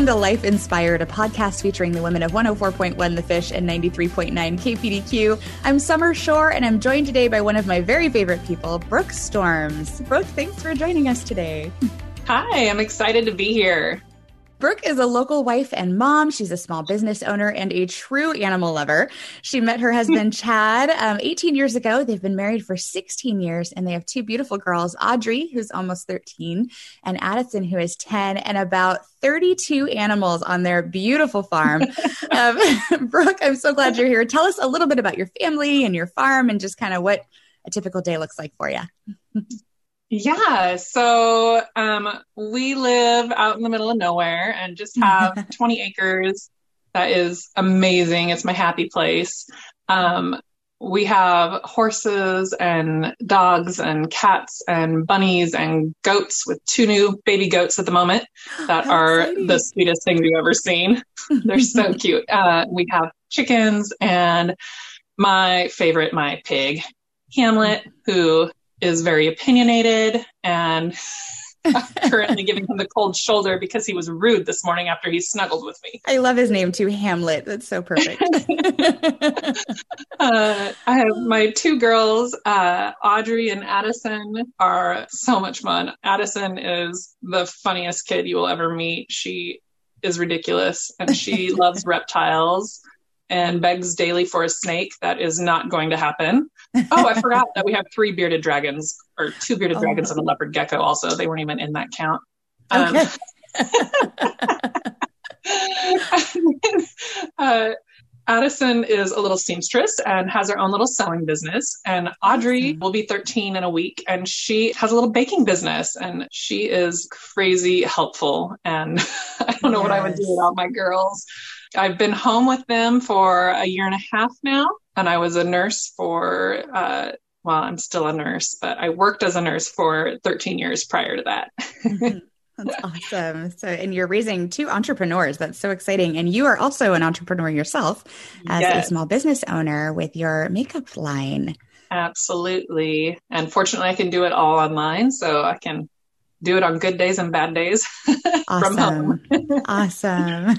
Welcome to Life Inspired, a podcast featuring the women of 104.1 The Fish and 93.9 KPDQ. I'm Summer Shore, and I'm joined today by one of my very favorite people, Brooke Storms. Brooke, thanks for joining us today. Hi, I'm excited to be here. Brooke is a local wife and mom. She's a small business owner and a true animal lover. She met her husband, Chad, um, 18 years ago. They've been married for 16 years and they have two beautiful girls, Audrey, who's almost 13, and Addison, who is 10, and about 32 animals on their beautiful farm. um, Brooke, I'm so glad you're here. Tell us a little bit about your family and your farm and just kind of what a typical day looks like for you. Yeah. So um, we live out in the middle of nowhere and just have 20 acres. That is amazing. It's my happy place. Um, we have horses and dogs and cats and bunnies and goats with two new baby goats at the moment that How are exciting. the sweetest thing you've ever seen. They're so cute. Uh, we have chickens and my favorite, my pig, Hamlet, who is very opinionated and currently giving him the cold shoulder because he was rude this morning after he snuggled with me. I love his name too, Hamlet. That's so perfect. uh, I have my two girls, uh, Audrey and Addison, are so much fun. Addison is the funniest kid you will ever meet. She is ridiculous and she loves reptiles and begs daily for a snake. That is not going to happen. Oh, I forgot that we have three bearded dragons or two bearded oh. dragons and a leopard gecko. Also, they weren't even in that count. Um, okay. uh, Addison is a little seamstress and has her own little sewing business. And Audrey will be 13 in a week and she has a little baking business and she is crazy helpful. And I don't know yes. what I would do without my girls. I've been home with them for a year and a half now, and I was a nurse for, uh, well, I'm still a nurse, but I worked as a nurse for 13 years prior to that. mm-hmm. That's awesome. So, and you're raising two entrepreneurs. That's so exciting. And you are also an entrepreneur yourself as yes. a small business owner with your makeup line. Absolutely. And fortunately, I can do it all online. So I can do it on good days and bad days from home. awesome.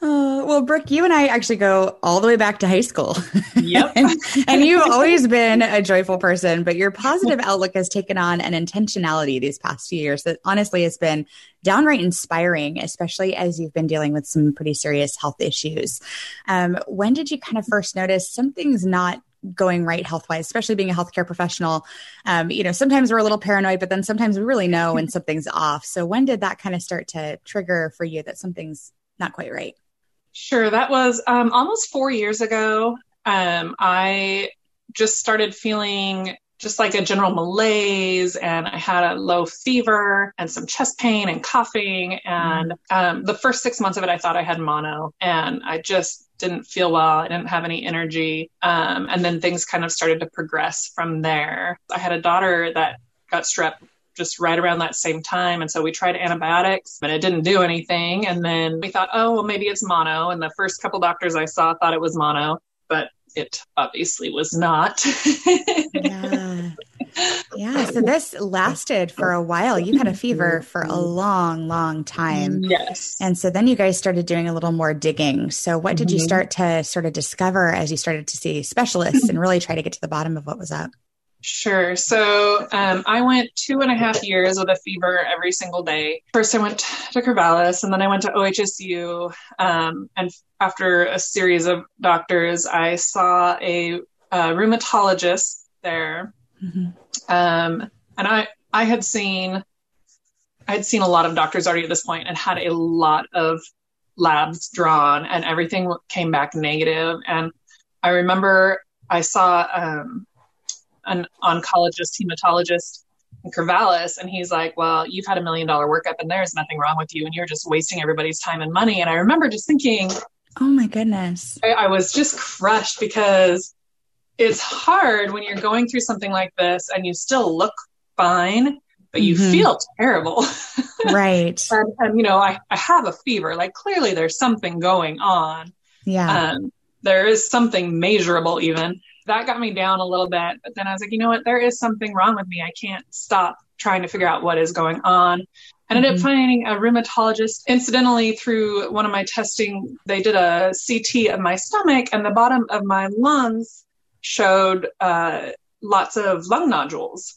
oh, well, Brooke, you and I actually go all the way back to high school. Yep. and, and, you've always been a joyful person, but your positive outlook has taken on an intentionality these past few years that honestly has been downright inspiring, especially as you've been dealing with some pretty serious health issues. Um, when did you kind of first notice something's not going right health wise, especially being a healthcare professional. Um, you know, sometimes we're a little paranoid, but then sometimes we really know when something's off. So when did that kind of start to trigger for you that something's not quite right? Sure. That was um, almost four years ago. Um, I just started feeling just like a general malaise and I had a low fever and some chest pain and coughing. And um, the first six months of it, I thought I had mono and I just didn't feel well. I didn't have any energy. Um, and then things kind of started to progress from there. I had a daughter that got strep just right around that same time. And so we tried antibiotics, but it didn't do anything. And then we thought, oh, well, maybe it's mono. And the first couple doctors I saw thought it was mono, but it obviously was not. yeah. Yeah. So this lasted for a while. You had a fever for a long, long time. Yes. And so then you guys started doing a little more digging. So what did mm-hmm. you start to sort of discover as you started to see specialists and really try to get to the bottom of what was up? Sure. So um, I went two and a half years with a fever every single day. First, I went to Corvallis, and then I went to OHSU. Um, and after a series of doctors, I saw a, a rheumatologist there. Mm-hmm. Um, and I, I had seen, I had seen a lot of doctors already at this point, and had a lot of labs drawn, and everything came back negative. And I remember I saw um, an oncologist, hematologist in Corvallis, and he's like, "Well, you've had a million dollar workup, and there's nothing wrong with you, and you're just wasting everybody's time and money." And I remember just thinking, "Oh my goodness!" I, I was just crushed because it's hard when you're going through something like this and you still look fine, but you mm-hmm. feel terrible. Right. and, and, you know, I, I have a fever. Like clearly there's something going on. Yeah. Um, there is something measurable even that got me down a little bit. But then I was like, you know what? There is something wrong with me. I can't stop trying to figure out what is going on. I ended mm-hmm. up finding a rheumatologist. Incidentally, through one of my testing, they did a CT of my stomach, and the bottom of my lungs showed uh, lots of lung nodules.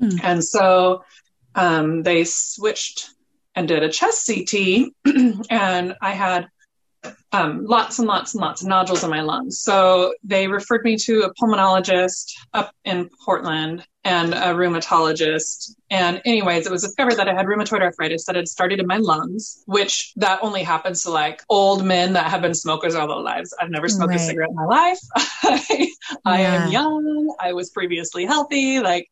Mm. And so um, they switched and did a chest CT, and I had um, lots and lots and lots of nodules in my lungs. So they referred me to a pulmonologist up in Portland and a rheumatologist. And anyways, it was discovered that I had rheumatoid arthritis that had started in my lungs, which that only happens to like old men that have been smokers all their lives. I've never smoked right. a cigarette in my life. I, I am young. I was previously healthy. Like,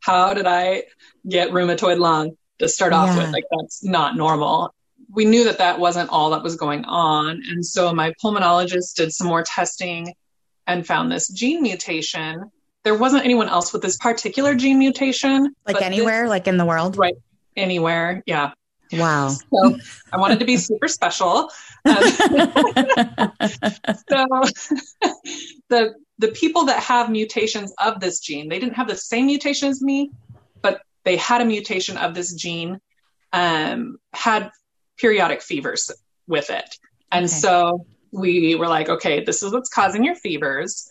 how did I get rheumatoid lung? to start off yeah. with. Like that's not normal we knew that that wasn't all that was going on. And so my pulmonologist did some more testing and found this gene mutation. There wasn't anyone else with this particular gene mutation. Like anywhere, this, like in the world? Right. Anywhere. Yeah. Wow. So I wanted to be super special. Um, so the the people that have mutations of this gene, they didn't have the same mutation as me, but they had a mutation of this gene, um, had periodic fevers with it. And okay. so we were like, okay, this is what's causing your fevers.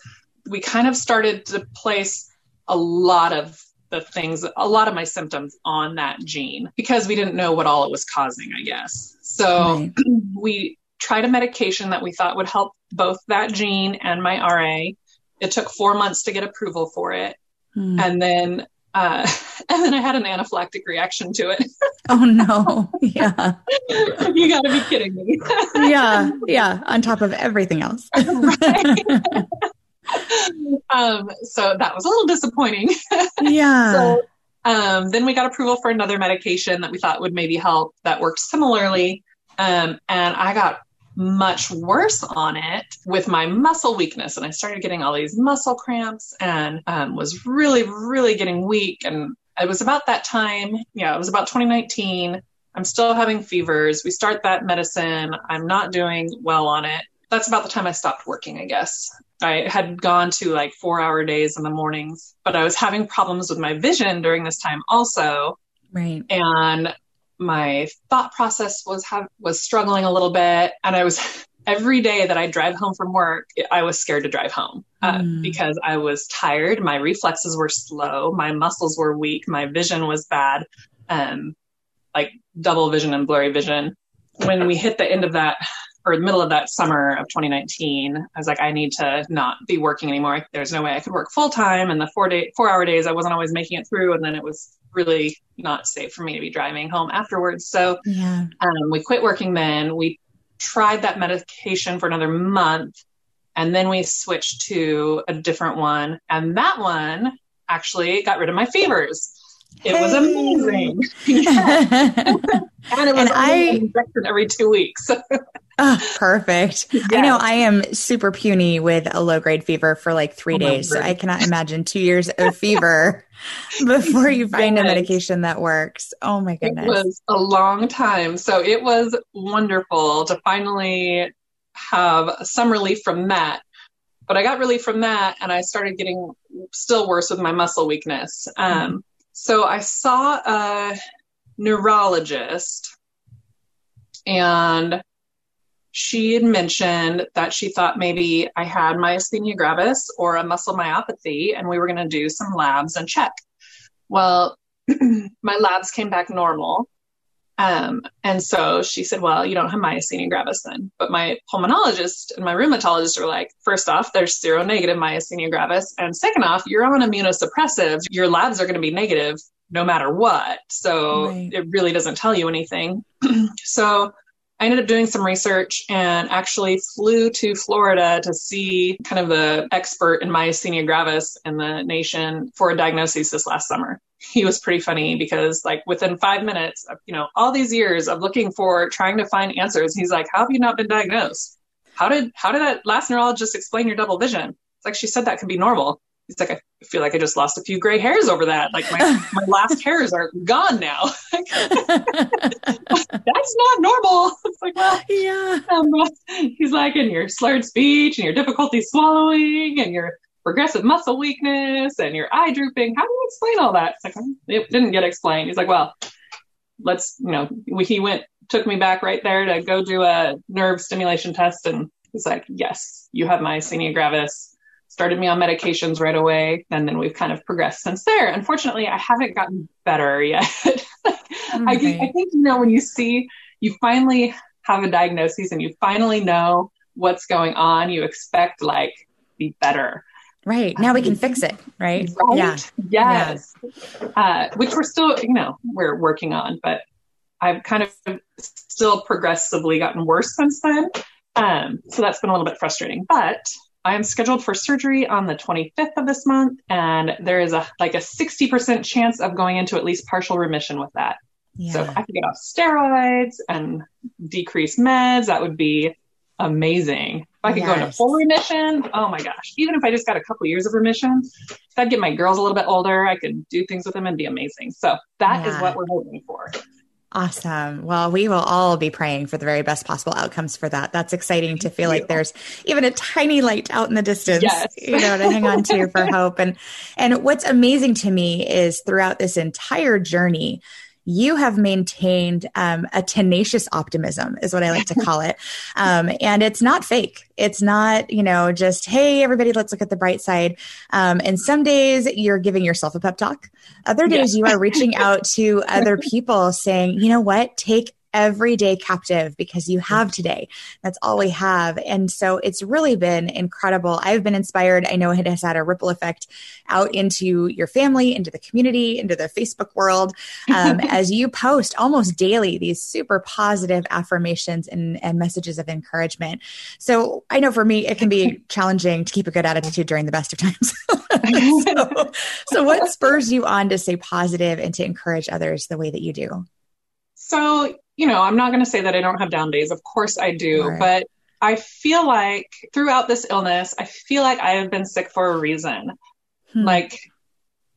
We kind of started to place a lot of the things, a lot of my symptoms on that gene because we didn't know what all it was causing, I guess. So right. we tried a medication that we thought would help both that gene and my RA. It took four months to get approval for it. Hmm. And then uh, and then I had an anaphylactic reaction to it. oh no! Yeah, you got to be kidding me. yeah, yeah. On top of everything else. um, so that was a little disappointing. Yeah. so um, then we got approval for another medication that we thought would maybe help that worked similarly. Um, and I got much worse on it with my muscle weakness. And I started getting all these muscle cramps and um, was really, really getting weak. And it was about that time. Yeah, it was about 2019. I'm still having fevers. We start that medicine. I'm not doing well on it. That's about the time I stopped working, I guess. I had gone to like four hour days in the mornings, but I was having problems with my vision during this time also. Right. And my thought process was have, was struggling a little bit and i was every day that i drive home from work i was scared to drive home uh, mm. because i was tired my reflexes were slow my muscles were weak my vision was bad um, like double vision and blurry vision when we hit the end of that or the middle of that summer of 2019 i was like i need to not be working anymore there's no way i could work full time and the four day four hour days i wasn't always making it through and then it was really not safe for me to be driving home afterwards. So yeah. um, we quit working then. We tried that medication for another month and then we switched to a different one. And that one actually got rid of my fevers. It hey. was amazing. and it was and I, injection every two weeks. Oh, perfect. Yes. I know I am super puny with a low grade fever for like three oh days. So I cannot imagine two years of fever before you find a medication that works. Oh my goodness. It was a long time. So it was wonderful to finally have some relief from that. But I got relief from that and I started getting still worse with my muscle weakness. Um, mm-hmm. So I saw a neurologist and she had mentioned that she thought maybe I had myasthenia gravis or a muscle myopathy, and we were going to do some labs and check. Well, my labs came back normal. Um, and so she said, Well, you don't have myasthenia gravis then. But my pulmonologist and my rheumatologist were like, First off, there's seronegative myasthenia gravis. And second off, you're on immunosuppressives. Your labs are going to be negative no matter what. So right. it really doesn't tell you anything. so I ended up doing some research and actually flew to Florida to see kind of the expert in myasthenia gravis in the nation for a diagnosis this last summer. He was pretty funny because like within five minutes of, you know, all these years of looking for trying to find answers, he's like, how have you not been diagnosed? How did, how did that last neurologist explain your double vision? It's like, she said that can be normal. It's like, I feel like I just lost a few gray hairs over that. Like my, my last hairs are gone now. That's not normal. Like, yeah. Um, he's like, and your slurred speech and your difficulty swallowing and your progressive muscle weakness and your eye drooping. How do you explain all that? It's like, it didn't get explained. He's like, well, let's, you know, he went, took me back right there to go do a nerve stimulation test. And he's like, yes, you have myasthenia gravis started me on medications right away. And then we've kind of progressed since there. Unfortunately, I haven't gotten better yet. okay. I, I think, you know, when you see, you finally have a diagnosis and you finally know what's going on, you expect like be better. Right. Now we can fix it. Right. right? Yeah. Yes. Yeah. Uh, which we're still, you know, we're working on, but I've kind of still progressively gotten worse since then. Um, so that's been a little bit frustrating, but I am scheduled for surgery on the 25th of this month, and there is a like a 60% chance of going into at least partial remission with that. Yeah. So if I could get off steroids and decrease meds, that would be amazing. If I could yes. go into full remission, oh my gosh. Even if I just got a couple years of remission, if I'd get my girls a little bit older, I could do things with them and be amazing. So that yeah. is what we're hoping for. Awesome. Well, we will all be praying for the very best possible outcomes for that. That's exciting to feel like there's even a tiny light out in the distance, yes. you know, to hang on to for hope. And and what's amazing to me is throughout this entire journey, you have maintained um, a tenacious optimism is what i like to call it. Um, and it's not fake. It's not you know just hey everybody let's look at the bright side. Um, and some days you're giving yourself a pep talk. Other days you are reaching out to other people saying you know what? Take every day captive because you have today. That's all we have. And so it's really been incredible. I've been inspired. I know it has had a ripple effect out into your family, into the community, into the Facebook world, um, as you post almost daily these super positive affirmations and, and messages of encouragement. So I know for me, it can be challenging to keep a good attitude during the best of times. so, so what spurs you on to stay positive and to encourage others the way that you do? So, you know, I'm not going to say that I don't have down days. Of course I do. Right. But I feel like throughout this illness, I feel like I have been sick for a reason. Hmm. Like,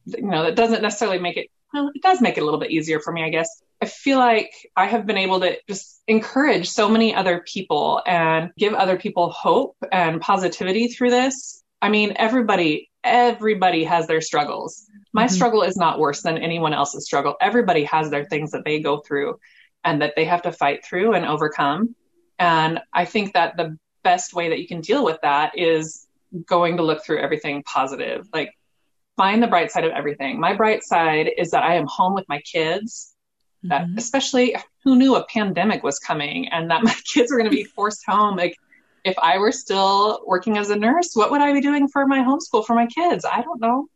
you know, that doesn't necessarily make it, well, it does make it a little bit easier for me, I guess. I feel like I have been able to just encourage so many other people and give other people hope and positivity through this. I mean, everybody, everybody has their struggles. My mm-hmm. struggle is not worse than anyone else's struggle. Everybody has their things that they go through and that they have to fight through and overcome. And I think that the best way that you can deal with that is going to look through everything positive. Like find the bright side of everything. My bright side is that I am home with my kids. That mm-hmm. especially who knew a pandemic was coming and that my kids were going to be forced home. Like if I were still working as a nurse, what would I be doing for my homeschool for my kids? I don't know.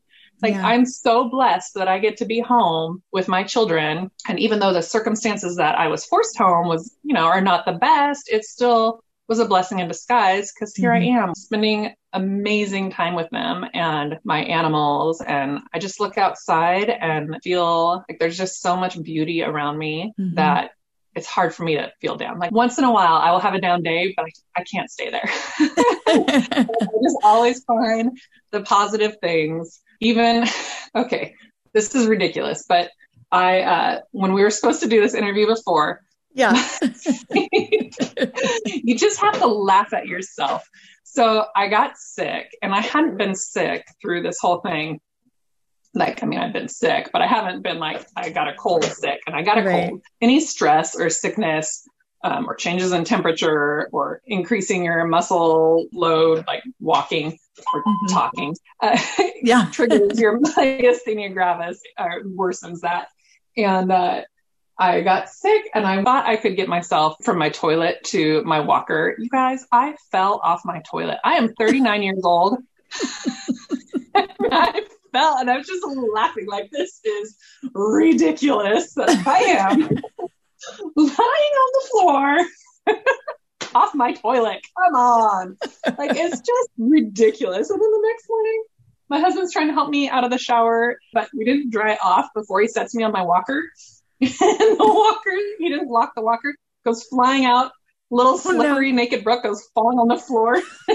Like yeah. I'm so blessed that I get to be home with my children. And even though the circumstances that I was forced home was, you know, are not the best, it still was a blessing in disguise because here mm-hmm. I am spending amazing time with them and my animals. And I just look outside and feel like there's just so much beauty around me mm-hmm. that it's hard for me to feel down. Like once in a while, I will have a down day, but I, I can't stay there. I just always find the positive things even okay, this is ridiculous, but I uh, when we were supposed to do this interview before, yeah, you just have to laugh at yourself. So I got sick, and I hadn't been sick through this whole thing. Like, I mean, I've been sick, but I haven't been like I got a cold sick, and I got a right. cold. Any stress or sickness um, or changes in temperature or increasing your muscle load, like walking or mm-hmm. talking, uh, yeah, triggers your myasthenia gravis or worsens that. And uh, I got sick and I thought I could get myself from my toilet to my walker. You guys, I fell off my toilet. I am 39 years old. I fell and I was just laughing like this is ridiculous I am lying on the floor off my toilet. Come on. Like it's just ridiculous. And then the next morning, my husband's trying to help me out of the shower, but we didn't dry it off before he sets me on my walker. and the walker, he didn't lock the walker, goes flying out. Little slippery oh, no. naked Brooke goes falling on the floor.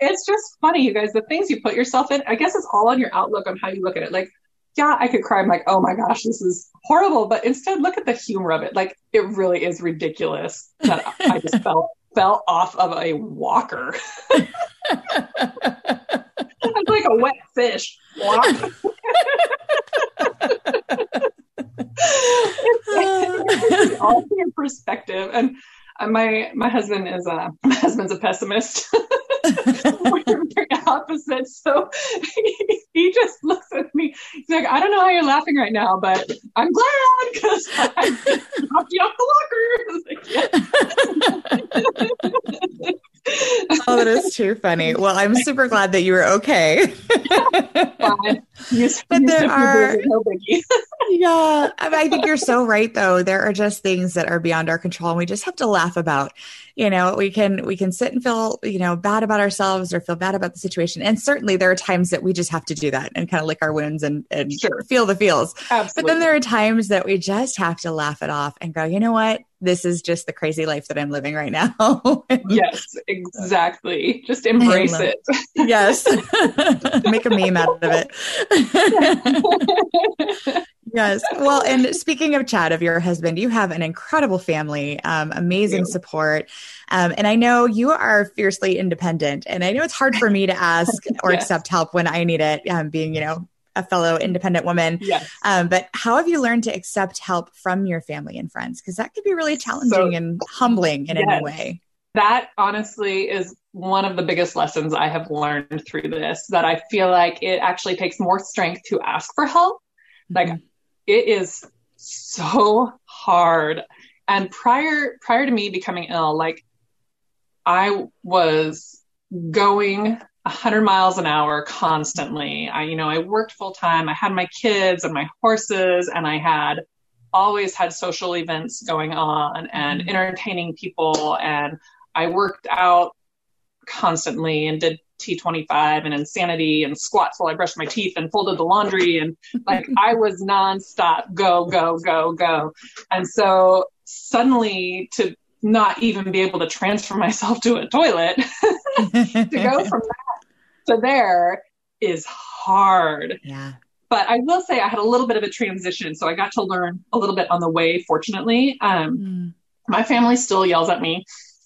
it's just funny, you guys. The things you put yourself in, I guess it's all on your outlook on how you look at it. Like, yeah, I could cry. I'm like, oh my gosh, this is horrible. But instead, look at the humor of it. Like, it really is ridiculous that I just fell fell off of a walker. I'm like a wet fish. It's all your perspective. And uh, my my husband is a my husband's a pessimist. We're very opposite. So he, he, just looks at He's like, I don't know how you're laughing right now, but I'm glad because I dropped you off the walker. oh, that is too funny. Well, I'm super glad that you were okay. but there are, no yeah, I think you're so right. Though there are just things that are beyond our control, and we just have to laugh about you know we can we can sit and feel you know bad about ourselves or feel bad about the situation. And certainly there are times that we just have to do that and kind of lick our wounds and, and sure. feel the feels. Absolutely. but then there are times that we just have to laugh it off and go you know what? This is just the crazy life that i'm living right now. Yes exactly. Just embrace it. Yes. Make a meme out of it yes. Well, and speaking of Chad, of your husband, you have an incredible family, um, amazing support. Um, and I know you are fiercely independent. And I know it's hard for me to ask or yes. accept help when I need it, um, being, you know, a fellow independent woman. Yes. Um, but how have you learned to accept help from your family and friends? Because that could be really challenging so, and humbling in yes. any way. That honestly is one of the biggest lessons I have learned through this that I feel like it actually takes more strength to ask for help. Like mm-hmm it is so hard. And prior prior to me becoming ill, like I was going 100 miles an hour constantly. I, you know, I worked full time. I had my kids and my horses, and I had always had social events going on and mm-hmm. entertaining people. And I worked out constantly and did T25 and insanity and squats while I brushed my teeth and folded the laundry. And like I was nonstop go, go, go, go. And so suddenly to not even be able to transfer myself to a toilet to go from that to there is hard. Yeah. But I will say I had a little bit of a transition. So I got to learn a little bit on the way, fortunately. Um, mm. My family still yells at me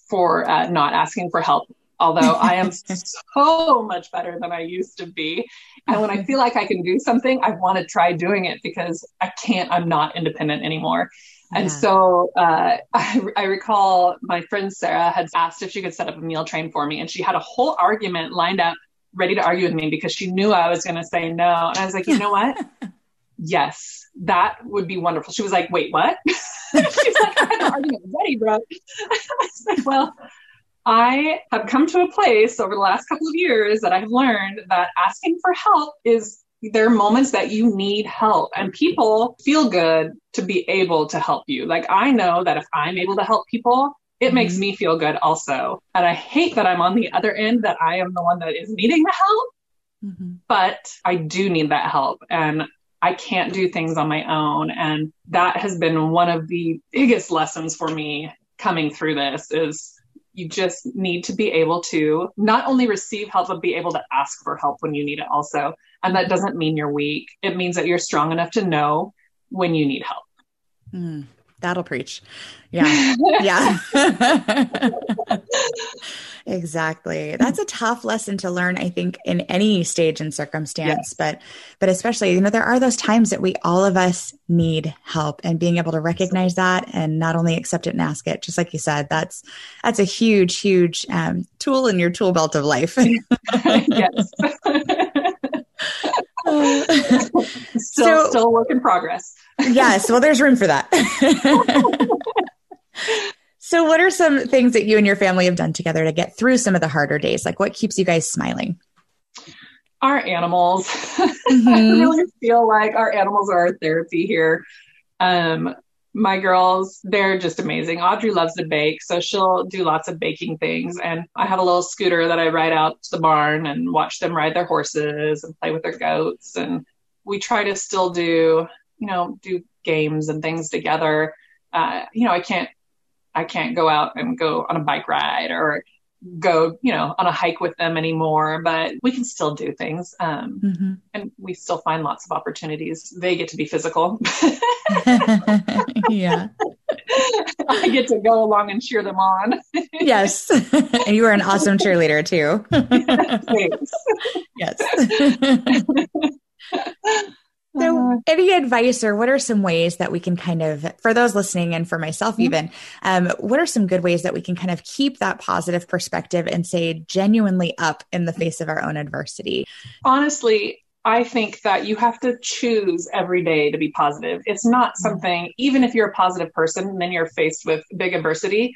for uh, not asking for help although I am so much better than I used to be. And when I feel like I can do something, I want to try doing it because I can't, I'm not independent anymore. Yeah. And so uh, I, I, recall my friend Sarah had asked if she could set up a meal train for me, and she had a whole argument lined up, ready to argue with me because she knew I was going to say no. And I was like, you know what? yes, that would be wonderful. She was like, wait, what? She's like, I had an argument ready, bro. I said, well, I have come to a place over the last couple of years that I've learned that asking for help is there are moments that you need help and people feel good to be able to help you. Like I know that if I'm able to help people, it mm-hmm. makes me feel good also. And I hate that I'm on the other end, that I am the one that is needing the help, mm-hmm. but I do need that help. And I can't do things on my own. And that has been one of the biggest lessons for me coming through this is you just need to be able to not only receive help, but be able to ask for help when you need it also. And that doesn't mean you're weak. It means that you're strong enough to know when you need help. Mm, that'll preach. Yeah. yeah. exactly. That's a tough lesson to learn, I think, in any stage and circumstance, but but especially, you know, there are those times that we all of us need help and being able to recognize that and not only accept it and ask it, just like you said, that's that's a huge, huge um, tool in your tool belt of life. yes. still, so, still a work in progress. Yes. Well, there's room for that. so, what are some things that you and your family have done together to get through some of the harder days? Like, what keeps you guys smiling? Our animals. Mm-hmm. I really feel like our animals are our therapy here. Um, my girls, they're just amazing. Audrey loves to bake, so she'll do lots of baking things. And I have a little scooter that I ride out to the barn and watch them ride their horses and play with their goats. And we try to still do, you know, do games and things together. Uh, you know, I can't, I can't go out and go on a bike ride or go, you know, on a hike with them anymore, but we can still do things. Um, mm-hmm. And we still find lots of opportunities. They get to be physical. yeah. I get to go along and cheer them on. yes. And you are an awesome cheerleader too. Yes. So, uh-huh. any advice or what are some ways that we can kind of, for those listening and for myself mm-hmm. even, um, what are some good ways that we can kind of keep that positive perspective and say genuinely up in the face of our own adversity? Honestly, I think that you have to choose every day to be positive. It's not mm-hmm. something, even if you're a positive person and then you're faced with big adversity,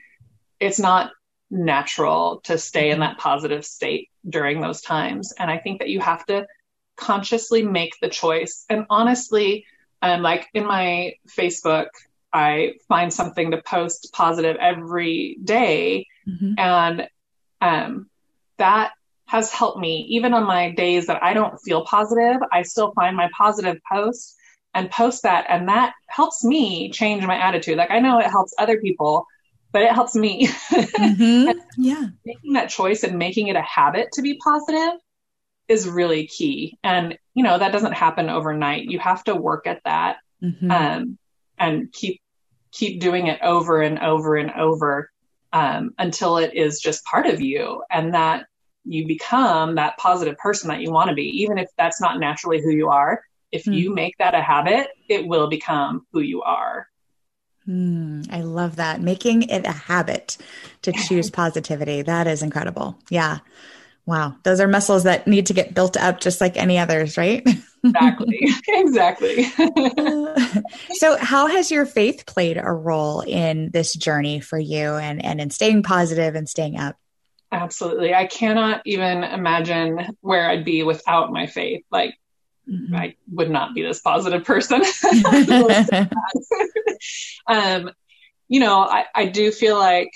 it's not natural to stay in mm-hmm. that positive state during those times. And I think that you have to consciously make the choice. And honestly, um, like in my Facebook, I find something to post positive every day, mm-hmm. and um, that has helped me. Even on my days that I don't feel positive, I still find my positive post and post that, and that helps me change my attitude. Like I know it helps other people, but it helps me. mm-hmm. Yeah, making that choice and making it a habit to be positive is really key. And, you know, that doesn't happen overnight. You have to work at that mm-hmm. um, and keep, keep doing it over and over and over um, until it is just part of you and that you become that positive person that you want to be, even if that's not naturally who you are. If mm. you make that a habit, it will become who you are. Mm, I love that. Making it a habit to choose positivity. That is incredible. Yeah. Wow. Those are muscles that need to get built up just like any others, right? exactly. exactly. so, how has your faith played a role in this journey for you and, and in staying positive and staying up? Absolutely. I cannot even imagine where I'd be without my faith. Like, mm-hmm. I would not be this positive person. um, you know, I, I do feel like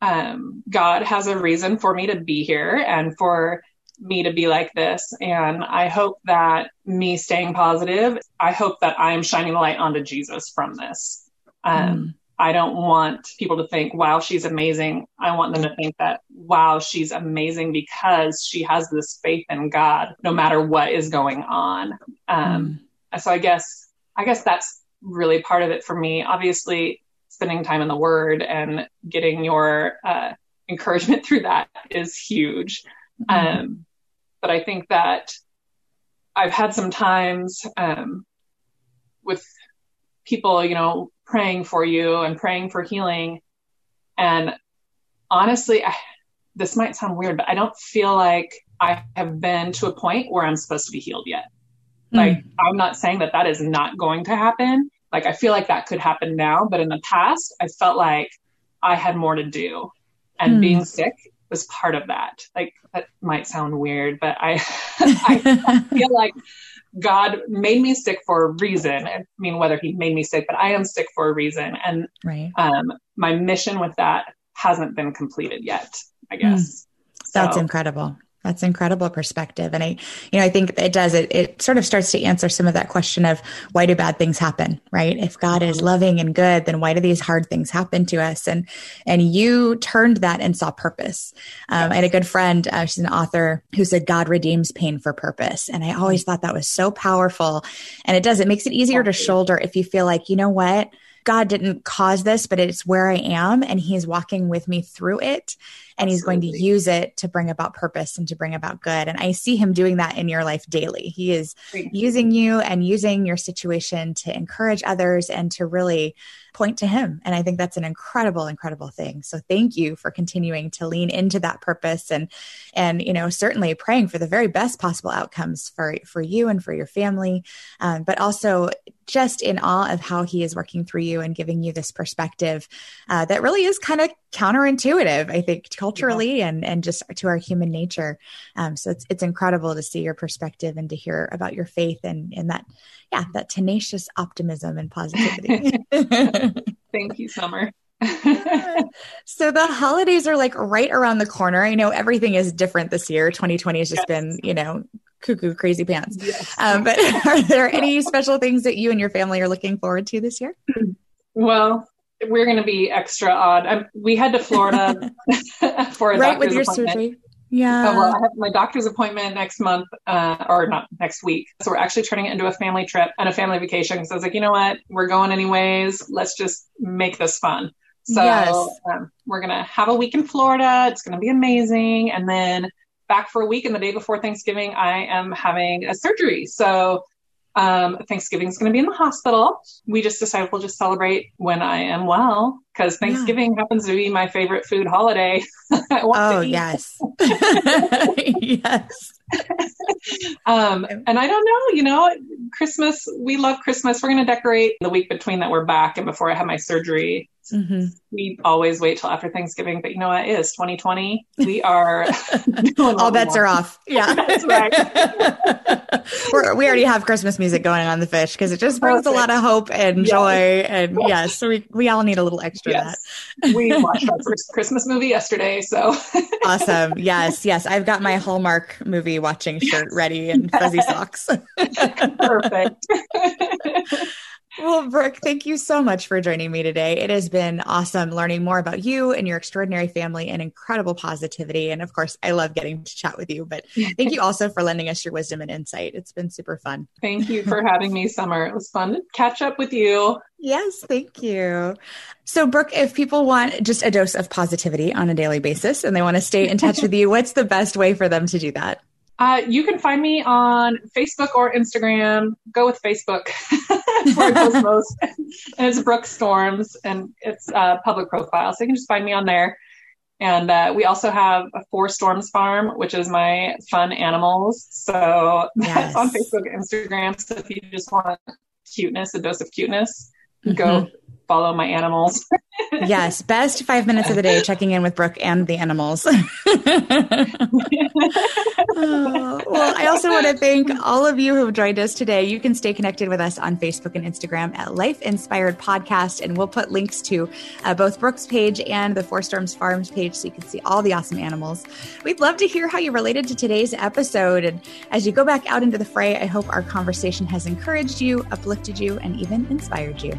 um, God has a reason for me to be here and for me to be like this. And I hope that me staying positive, I hope that I'm shining the light onto Jesus from this. Um, mm. I don't want people to think, wow, she's amazing. I want them to think that, wow, she's amazing because she has this faith in God, no matter what is going on. Um, mm. So I guess, I guess that's really part of it for me. Obviously, spending time in the word and getting your uh, encouragement through that is huge. Mm-hmm. Um, but I think that I've had some times um, with people, you know, praying for you and praying for healing. And honestly, I, this might sound weird, but I don't feel like I have been to a point where I'm supposed to be healed yet. Mm. Like, I'm not saying that that is not going to happen, like I feel like that could happen now, but in the past, I felt like I had more to do. And hmm. being sick was part of that. Like that might sound weird, but I I feel like God made me sick for a reason. I mean, whether He made me sick, but I am sick for a reason, and right. um, my mission with that hasn't been completed yet. I hmm. guess. That's so. incredible. That's incredible perspective. And I, you know, I think it does, it, it sort of starts to answer some of that question of why do bad things happen, right? If God is loving and good, then why do these hard things happen to us? And, and you turned that and saw purpose. Um, I had a good friend, uh, she's an author who said God redeems pain for purpose. And I always thought that was so powerful. And it does, it makes it easier to shoulder if you feel like, you know what? God didn't cause this, but it's where I am and he's walking with me through it and he's going to use it to bring about purpose and to bring about good. And I see him doing that in your life daily. He is using you and using your situation to encourage others and to really point to him. And I think that's an incredible, incredible thing. So thank you for continuing to lean into that purpose and, and, you know, certainly praying for the very best possible outcomes for, for you and for your family. Um, but also just in awe of how he is working through you and giving you this perspective uh, that really is kind of counterintuitive, I think, culturally yeah. and and just to our human nature. Um, so it's it's incredible to see your perspective and to hear about your faith and and that yeah that tenacious optimism and positivity. Thank you, Summer. so the holidays are like right around the corner. I know everything is different this year. 2020 has just yes. been, you know, cuckoo crazy pants. Yes. Um, but are there any special things that you and your family are looking forward to this year? Well, we're going to be extra odd. I'm, we head to Florida for a right with your surgery. Yeah. well, I have my doctor's appointment next month, uh, or not next week. So we're actually turning it into a family trip and a family vacation. Because I was like, you know what, we're going anyways. Let's just make this fun. So yes. um, we're gonna have a week in Florida. It's gonna be amazing, and then back for a week. And the day before Thanksgiving, I am having a surgery. So um, Thanksgiving is going to be in the hospital. We just decided we'll just celebrate when I am well because Thanksgiving yeah. happens to be my favorite food holiday. oh, yes. yes. um, and I don't know, you know, Christmas, we love Christmas. We're going to decorate the week between that we're back and before I have my surgery. Mm-hmm. We always wait till after Thanksgiving, but you know what? It is 2020. We are all bets are off. Yeah, that's right. we already have Christmas music going on the fish because it just brings Perfect. a lot of hope and yes. joy. And yes, so we we all need a little extra yes. that. we watched our first Christmas movie yesterday, so awesome. Yes, yes, I've got my Hallmark movie watching shirt ready and fuzzy socks. Perfect. Well, Brooke, thank you so much for joining me today. It has been awesome learning more about you and your extraordinary family and incredible positivity. And of course, I love getting to chat with you, but thank you also for lending us your wisdom and insight. It's been super fun. Thank you for having me, Summer. It was fun to catch up with you. Yes, thank you. So, Brooke, if people want just a dose of positivity on a daily basis and they want to stay in touch with you, what's the best way for them to do that? Uh, you can find me on Facebook or Instagram. Go with Facebook where it goes most. and it's Brooke Storms, and it's a public profile, so you can just find me on there. And uh, we also have a Four Storms Farm, which is my fun animals. So yes. that's on Facebook and Instagram. So if you just want cuteness, a dose of cuteness, mm-hmm. go follow my animals. yes, best five minutes of the day checking in with Brooke and the animals. oh, well, I also want to thank all of you who joined us today. You can stay connected with us on Facebook and Instagram at Life Inspired Podcast, and we'll put links to uh, both Brooke's page and the Four Storms Farms page so you can see all the awesome animals. We'd love to hear how you related to today's episode. And as you go back out into the fray, I hope our conversation has encouraged you, uplifted you, and even inspired you.